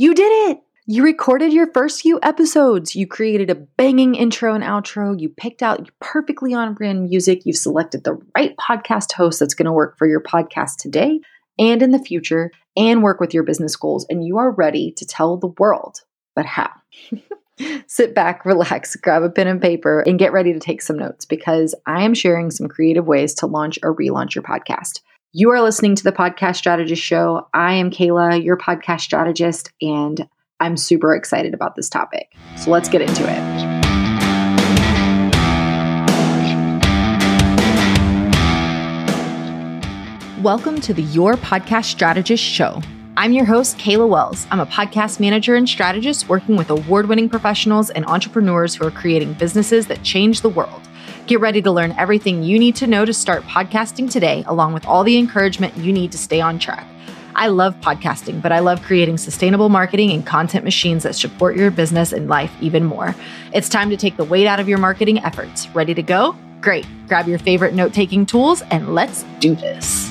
You did it! You recorded your first few episodes. You created a banging intro and outro. You picked out perfectly on brand music. You've selected the right podcast host that's going to work for your podcast today and in the future and work with your business goals. And you are ready to tell the world, but how? Sit back, relax, grab a pen and paper, and get ready to take some notes because I am sharing some creative ways to launch or relaunch your podcast. You are listening to the Podcast Strategist Show. I am Kayla, your podcast strategist, and I'm super excited about this topic. So let's get into it. Welcome to the Your Podcast Strategist Show. I'm your host, Kayla Wells. I'm a podcast manager and strategist working with award winning professionals and entrepreneurs who are creating businesses that change the world. Get ready to learn everything you need to know to start podcasting today, along with all the encouragement you need to stay on track. I love podcasting, but I love creating sustainable marketing and content machines that support your business and life even more. It's time to take the weight out of your marketing efforts. Ready to go? Great. Grab your favorite note taking tools and let's do this.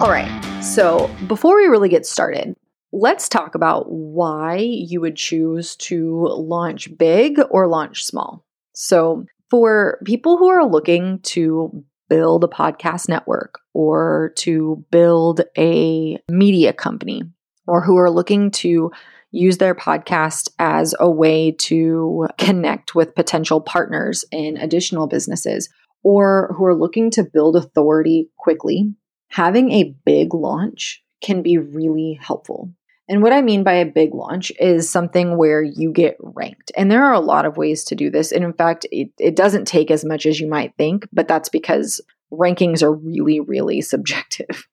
All right. So before we really get started, let's talk about why you would choose to launch big or launch small. So, for people who are looking to build a podcast network or to build a media company or who are looking to use their podcast as a way to connect with potential partners in additional businesses or who are looking to build authority quickly having a big launch can be really helpful. And what I mean by a big launch is something where you get ranked. And there are a lot of ways to do this. And in fact, it, it doesn't take as much as you might think, but that's because rankings are really, really subjective.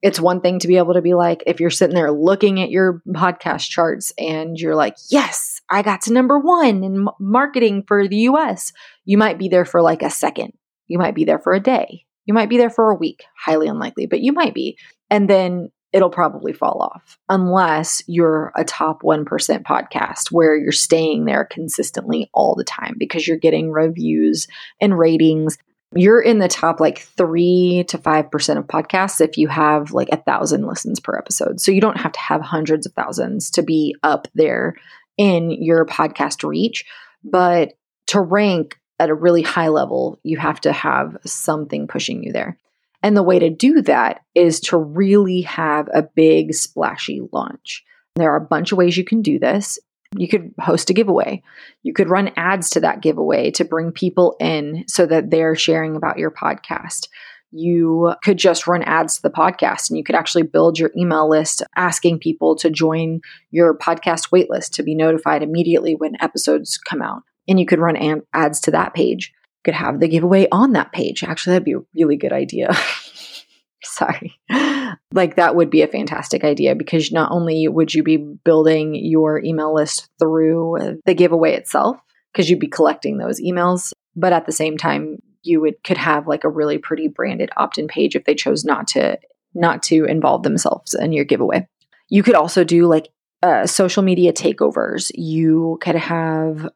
It's one thing to be able to be like, if you're sitting there looking at your podcast charts and you're like, yes, I got to number one in marketing for the US, you might be there for like a second. You might be there for a day. You might be there for a week, highly unlikely, but you might be. And then it'll probably fall off unless you're a top 1% podcast where you're staying there consistently all the time because you're getting reviews and ratings. You're in the top like 3 to 5% of podcasts if you have like a thousand listens per episode. So you don't have to have hundreds of thousands to be up there in your podcast reach. But to rank at a really high level, you have to have something pushing you there. And the way to do that is to really have a big, splashy launch. There are a bunch of ways you can do this. You could host a giveaway. You could run ads to that giveaway to bring people in so that they're sharing about your podcast. You could just run ads to the podcast and you could actually build your email list asking people to join your podcast waitlist to be notified immediately when episodes come out and you could run ads to that page. Could have the giveaway on that page. Actually, that'd be a really good idea. Sorry. Like that would be a fantastic idea because not only would you be building your email list through the giveaway itself, because you'd be collecting those emails, but at the same time, you would could have like a really pretty branded opt-in page if they chose not to not to involve themselves in your giveaway. You could also do like uh, social media takeovers. You could have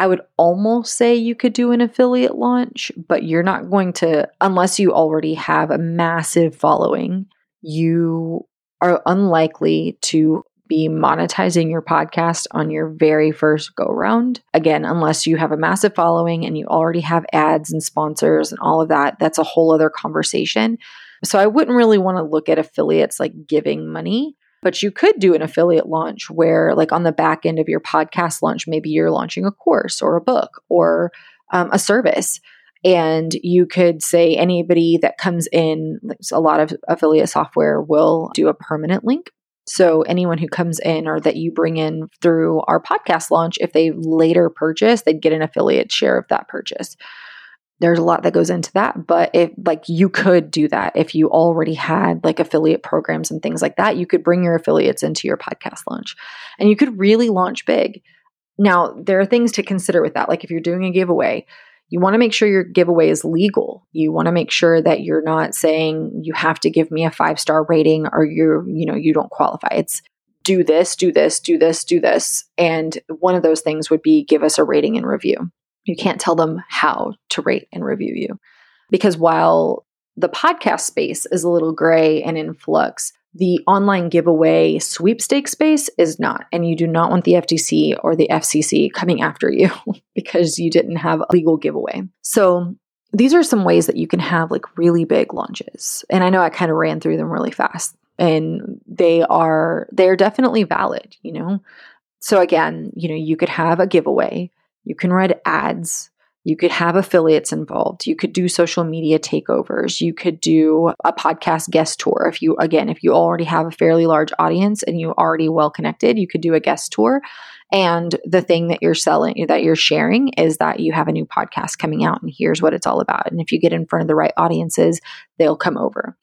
I would almost say you could do an affiliate launch, but you're not going to, unless you already have a massive following, you are unlikely to be monetizing your podcast on your very first go round. Again, unless you have a massive following and you already have ads and sponsors and all of that, that's a whole other conversation. So I wouldn't really want to look at affiliates like giving money. But you could do an affiliate launch where, like, on the back end of your podcast launch, maybe you're launching a course or a book or um, a service. And you could say anybody that comes in, a lot of affiliate software will do a permanent link. So anyone who comes in or that you bring in through our podcast launch, if they later purchase, they'd get an affiliate share of that purchase there's a lot that goes into that but if like you could do that if you already had like affiliate programs and things like that you could bring your affiliates into your podcast launch and you could really launch big. Now there are things to consider with that like if you're doing a giveaway you want to make sure your giveaway is legal. You want to make sure that you're not saying you have to give me a five star rating or you're you know you don't qualify. It's do this do this do this do this and one of those things would be give us a rating and review you can't tell them how to rate and review you. Because while the podcast space is a little gray and in flux. The online giveaway sweepstakes space is not, and you do not want the FTC or the FCC coming after you because you didn't have a legal giveaway. So, these are some ways that you can have like really big launches. And I know I kind of ran through them really fast and they are they're definitely valid, you know. So again, you know, you could have a giveaway, you can run ads, you could have affiliates involved. You could do social media takeovers. You could do a podcast guest tour. If you, again, if you already have a fairly large audience and you already well connected, you could do a guest tour. And the thing that you're selling, that you're sharing is that you have a new podcast coming out and here's what it's all about. And if you get in front of the right audiences, they'll come over.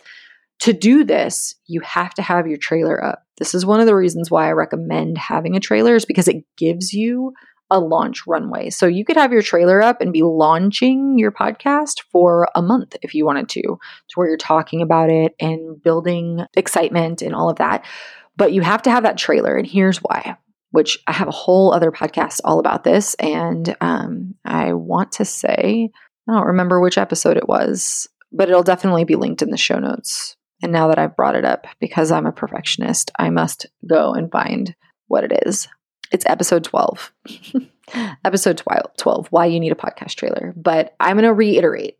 To do this, you have to have your trailer up. This is one of the reasons why I recommend having a trailer is because it gives you a launch runway. So you could have your trailer up and be launching your podcast for a month if you wanted to, to where you're talking about it and building excitement and all of that. But you have to have that trailer. And here's why, which I have a whole other podcast all about this. And um, I want to say, I don't remember which episode it was, but it'll definitely be linked in the show notes. And now that I've brought it up, because I'm a perfectionist, I must go and find what it is. It's episode 12. episode 12, why you need a podcast trailer. But I'm going to reiterate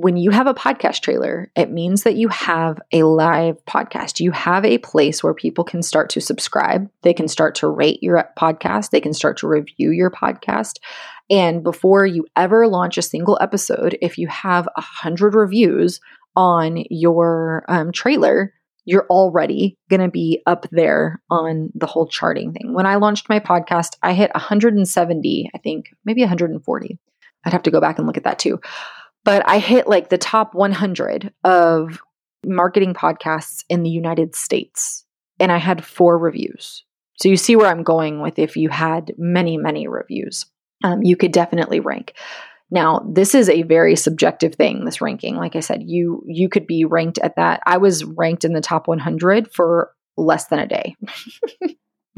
when you have a podcast trailer, it means that you have a live podcast. You have a place where people can start to subscribe. They can start to rate your podcast. They can start to review your podcast. And before you ever launch a single episode, if you have a hundred reviews on your um, trailer, you're already going to be up there on the whole charting thing. When I launched my podcast, I hit 170, I think, maybe 140. I'd have to go back and look at that too. But I hit like the top 100 of marketing podcasts in the United States, and I had four reviews. So you see where I'm going with if you had many, many reviews, um, you could definitely rank. Now, this is a very subjective thing, this ranking. Like I said, you you could be ranked at that. I was ranked in the top 100 for less than a day.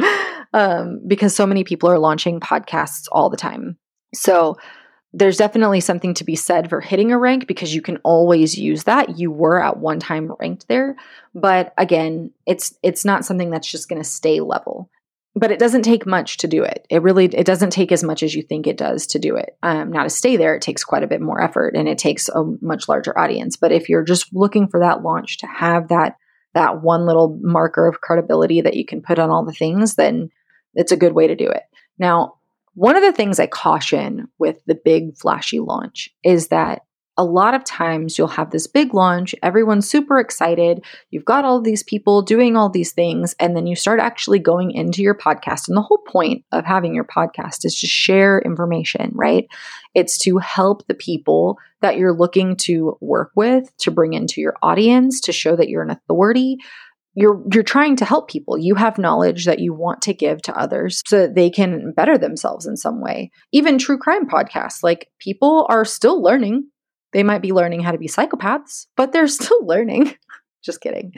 um, because so many people are launching podcasts all the time. So there's definitely something to be said for hitting a rank because you can always use that. You were at one time ranked there, but again, it's it's not something that's just going to stay level but it doesn't take much to do it. It really it doesn't take as much as you think it does to do it. Um, now to stay there, it takes quite a bit more effort and it takes a much larger audience. But if you're just looking for that launch to have that that one little marker of credibility that you can put on all the things, then it's a good way to do it. Now, one of the things I caution with the big flashy launch is that a lot of times you'll have this big launch, everyone's super excited, you've got all these people doing all these things, and then you start actually going into your podcast. And the whole point of having your podcast is to share information, right? It's to help the people that you're looking to work with, to bring into your audience, to show that you're an authority. You're you're trying to help people. You have knowledge that you want to give to others so that they can better themselves in some way. Even true crime podcasts, like people are still learning they might be learning how to be psychopaths, but they're still learning. Just kidding.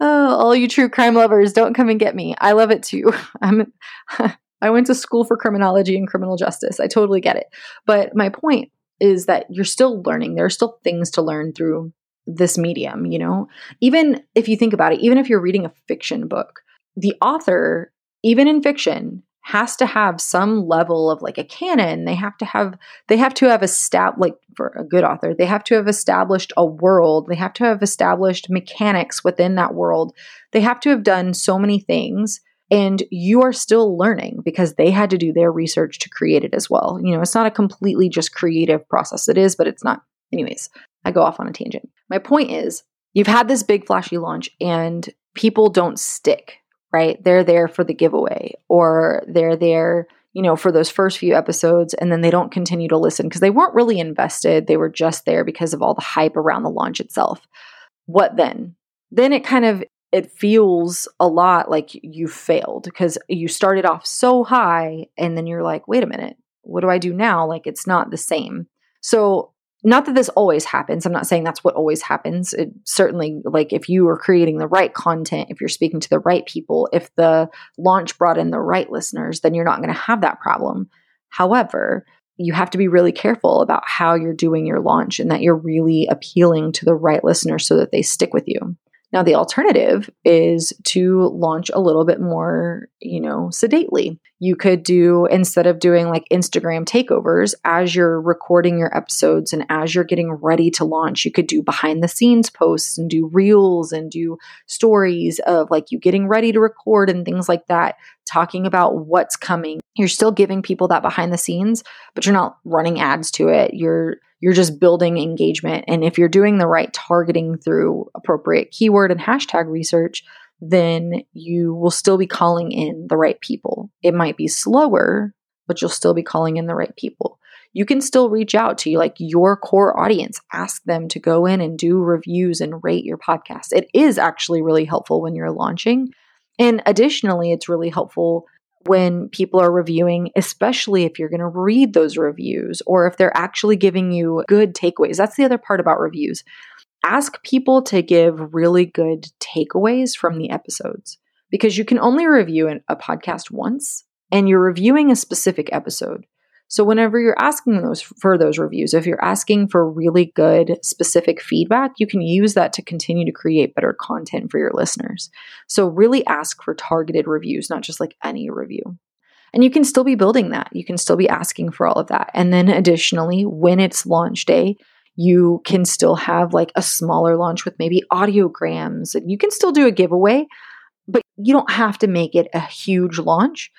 Oh, all you true crime lovers, don't come and get me. I love it too. I'm I went to school for criminology and criminal justice. I totally get it. But my point is that you're still learning. There are still things to learn through this medium, you know? Even if you think about it, even if you're reading a fiction book, the author, even in fiction, has to have some level of like a canon. They have to have they have to have established like for a good author they have to have established a world. They have to have established mechanics within that world. They have to have done so many things and you are still learning because they had to do their research to create it as well. You know it's not a completely just creative process. It is but it's not. Anyways i go off on a tangent. My point is you've had this big flashy launch and people don't stick right? They're there for the giveaway or they're there, you know, for those first few episodes and then they don't continue to listen because they weren't really invested. They were just there because of all the hype around the launch itself. What then? Then it kind of it feels a lot like you failed because you started off so high and then you're like, "Wait a minute. What do I do now?" Like it's not the same. So not that this always happens. I'm not saying that's what always happens. It certainly like if you are creating the right content if you're speaking to the right people if the launch brought in the right listeners then you're not going to have that problem. However you have to be really careful about how you're doing your launch and that you're really appealing to the right listeners so that they stick with you. Now, the alternative is to launch a little bit more, you know, sedately. You could do, instead of doing like Instagram takeovers, as you're recording your episodes and as you're getting ready to launch, you could do behind the scenes posts and do reels and do stories of like you getting ready to record and things like that, talking about what's coming. You're still giving people that behind the scenes, but you're not running ads to it. You're you're just building engagement. And if you're doing the right targeting through appropriate keyword and hashtag research, then you will still be calling in the right people. It might be slower, but you'll still be calling in the right people. You can still reach out to like your core audience, ask them to go in and do reviews and rate your podcast. It is actually really helpful when you're launching. And additionally, it's really helpful when people are reviewing, especially if you're going to read those reviews or if they're actually giving you good takeaways. That's the other part about reviews. Ask people to give really good takeaways from the episodes because you can only review a podcast once and you're reviewing a specific episode. So whenever you're asking those for those reviews, if you're asking for really good specific feedback, you can use that to continue to create better content for your listeners. So really ask for targeted reviews, not just like any review. And you can still be building that. You can still be asking for all of that. And then additionally, when it's launch day, you can still have like a smaller launch with maybe audiograms and you can still do a giveaway, but you don't have to make it a huge launch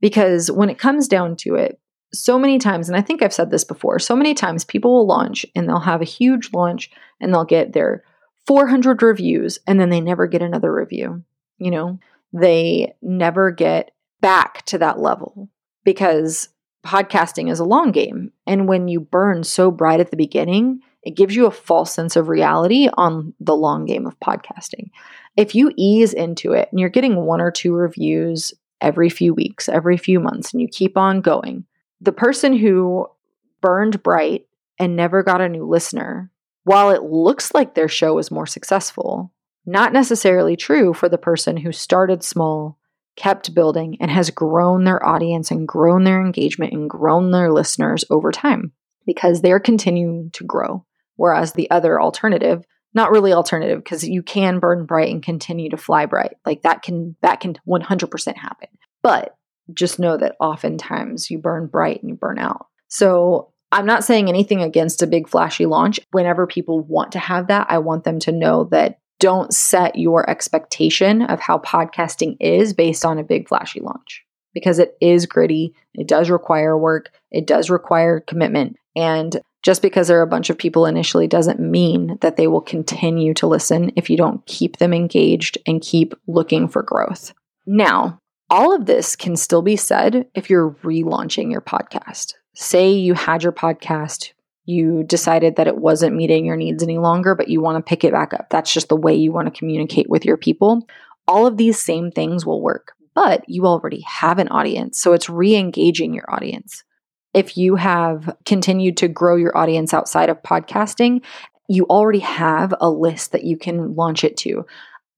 because when it comes down to it, so many times, and I think I've said this before, so many times people will launch and they'll have a huge launch and they'll get their 400 reviews and then they never get another review. You know, they never get back to that level because podcasting is a long game. And when you burn so bright at the beginning, it gives you a false sense of reality on the long game of podcasting. If you ease into it and you're getting one or two reviews every few weeks, every few months, and you keep on going, the person who burned bright and never got a new listener, while it looks like their show was more successful, not necessarily true for the person who started small, kept building, and has grown their audience and grown their engagement and grown their listeners over time because they're continuing to grow. Whereas the other alternative, not really alternative because you can burn bright and continue to fly bright. Like that can that can 100% happen. But just know that oftentimes you burn bright and you burn out. So I'm not saying anything against a big flashy launch. Whenever people want to have that, I want them to know that don't set your expectation of how podcasting is based on a big flashy launch because it is gritty. It does require work. It does require commitment. And just because there are a bunch of people initially doesn't mean that they will continue to listen if you don't keep them engaged and keep looking for growth. Now, all of this can still be said if you're relaunching your podcast. Say you had your podcast, you decided that it wasn't meeting your needs any longer, but you want to pick it back up. That's just the way you want to communicate with your people. All of these same things will work, but you already have an audience. So it's re engaging your audience. If you have continued to grow your audience outside of podcasting, you already have a list that you can launch it to.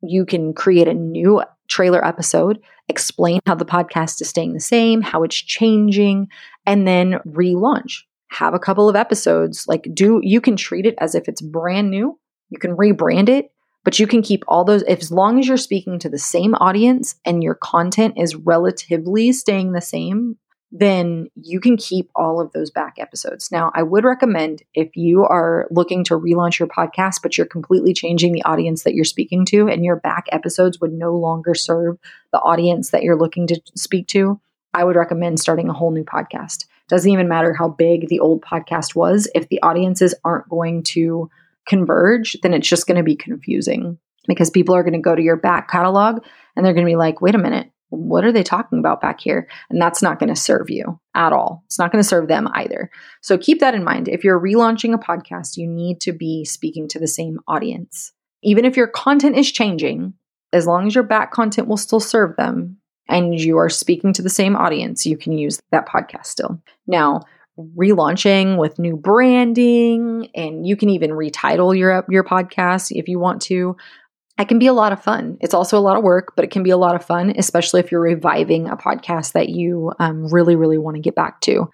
You can create a new trailer episode, explain how the podcast is staying the same, how it's changing, and then relaunch. Have a couple of episodes. Like, do you can treat it as if it's brand new. You can rebrand it, but you can keep all those as long as you're speaking to the same audience and your content is relatively staying the same then you can keep all of those back episodes. Now, I would recommend if you are looking to relaunch your podcast, but you're completely changing the audience that you're speaking to, and your back episodes would no longer serve the audience that you're looking to speak to, I would recommend starting a whole new podcast. Doesn't even matter how big the old podcast was. If the audiences aren't going to converge, then it's just going to be confusing because people are going to go to your back catalog and they're going to be like, wait a minute, what are they talking about back here? And that's not going to serve you at all. It's not going to serve them either. So keep that in mind. If you're relaunching a podcast, you need to be speaking to the same audience. Even if your content is changing, as long as your back content will still serve them and you are speaking to the same audience, you can use that podcast still. Now, relaunching with new branding and you can even retitle your your podcast if you want to it can be a lot of fun. It's also a lot of work, but it can be a lot of fun, especially if you're reviving a podcast that you um, really, really want to get back to.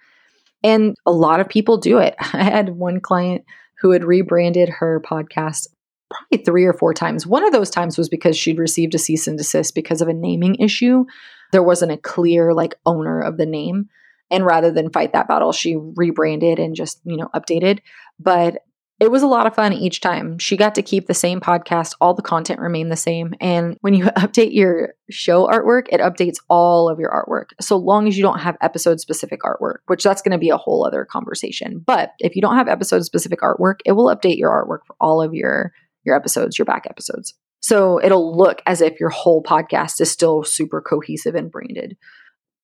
And a lot of people do it. I had one client who had rebranded her podcast probably three or four times. One of those times was because she'd received a cease and desist because of a naming issue. There wasn't a clear like owner of the name. And rather than fight that battle, she rebranded and just, you know, updated. But it was a lot of fun each time. She got to keep the same podcast, all the content remained the same. And when you update your show artwork, it updates all of your artwork, so long as you don't have episode specific artwork, which that's going to be a whole other conversation. But if you don't have episode specific artwork, it will update your artwork for all of your your episodes, your back episodes. So it'll look as if your whole podcast is still super cohesive and branded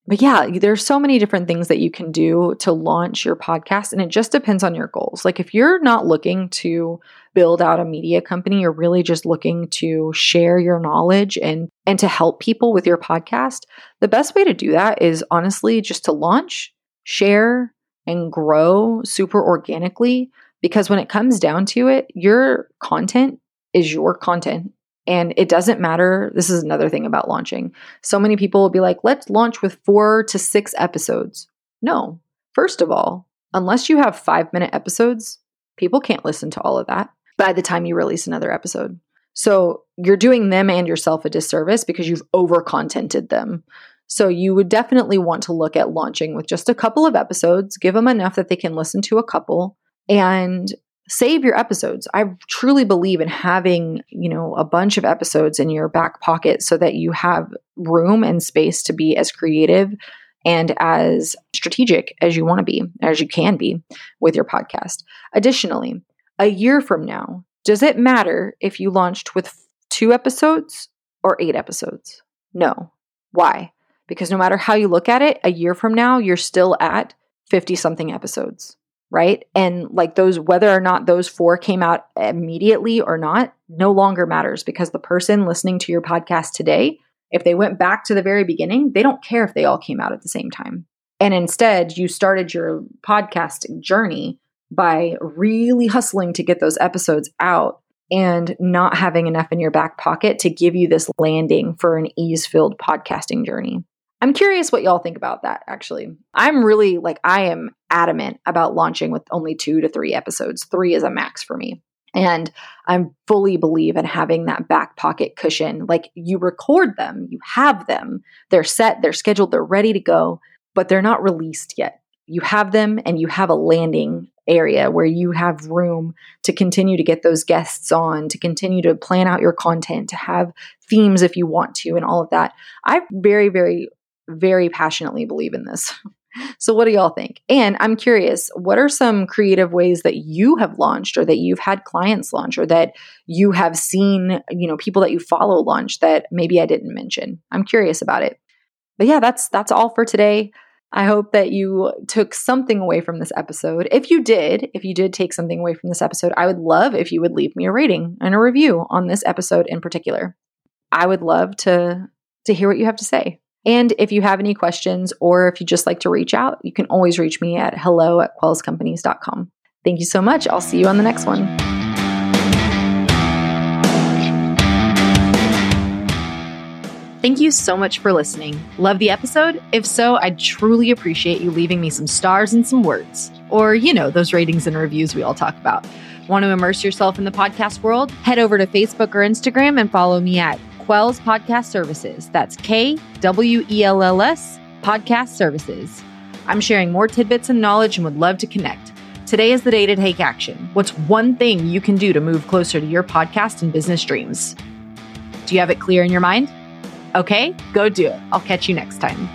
but yeah, there's so many different things that you can do to launch your podcast and it just depends on your goals. Like if you're not looking to build out a media company, you're really just looking to share your knowledge and and to help people with your podcast, the best way to do that is honestly just to launch, share and grow super organically because when it comes down to it, your content is your content and it doesn't matter. This is another thing about launching. So many people will be like, let's launch with four to six episodes. No. First of all, unless you have five minute episodes, people can't listen to all of that by the time you release another episode. So you're doing them and yourself a disservice because you've over contented them. So you would definitely want to look at launching with just a couple of episodes, give them enough that they can listen to a couple, and save your episodes. I truly believe in having, you know, a bunch of episodes in your back pocket so that you have room and space to be as creative and as strategic as you want to be, as you can be with your podcast. Additionally, a year from now, does it matter if you launched with two episodes or eight episodes? No. Why? Because no matter how you look at it, a year from now, you're still at 50 something episodes right? And like those, whether or not those four came out immediately or not, no longer matters because the person listening to your podcast today, if they went back to the very beginning, they don't care if they all came out at the same time. And instead, you started your podcast journey by really hustling to get those episodes out and not having enough in your back pocket to give you this landing for an ease filled podcasting journey. I'm curious what y'all think about that, actually. I'm really like, I am adamant about launching with only two to three episodes. Three is a max for me. And I fully believe in having that back pocket cushion. Like you record them, you have them, they're set, they're scheduled, they're ready to go, but they're not released yet. You have them and you have a landing area where you have room to continue to get those guests on, to continue to plan out your content, to have themes if you want to, and all of that. I very, very very passionately believe in this. So, what do y'all think? And I'm curious, what are some creative ways that you have launched or that you've had clients launch or that you have seen, you know, people that you follow launch that maybe I didn't mention? I'm curious about it. But yeah, that's that's all for today. I hope that you took something away from this episode. If you did, if you did take something away from this episode, I would love if you would leave me a rating and a review on this episode in particular. I would love to to hear what you have to say. And if you have any questions or if you just like to reach out, you can always reach me at hello at kwellscompanies.com. Thank you so much. I'll see you on the next one. Thank you so much for listening. Love the episode? If so, I'd truly appreciate you leaving me some stars and some words. Or, you know, those ratings and reviews we all talk about. Want to immerse yourself in the podcast world? Head over to Facebook or Instagram and follow me at KWells Podcast Services. That's K W E L L S Podcast Services. I'm sharing more tidbits and knowledge and would love to connect. Today is the day to take action. What's one thing you can do to move closer to your podcast and business dreams? Do you have it clear in your mind? Okay, go do it. I'll catch you next time.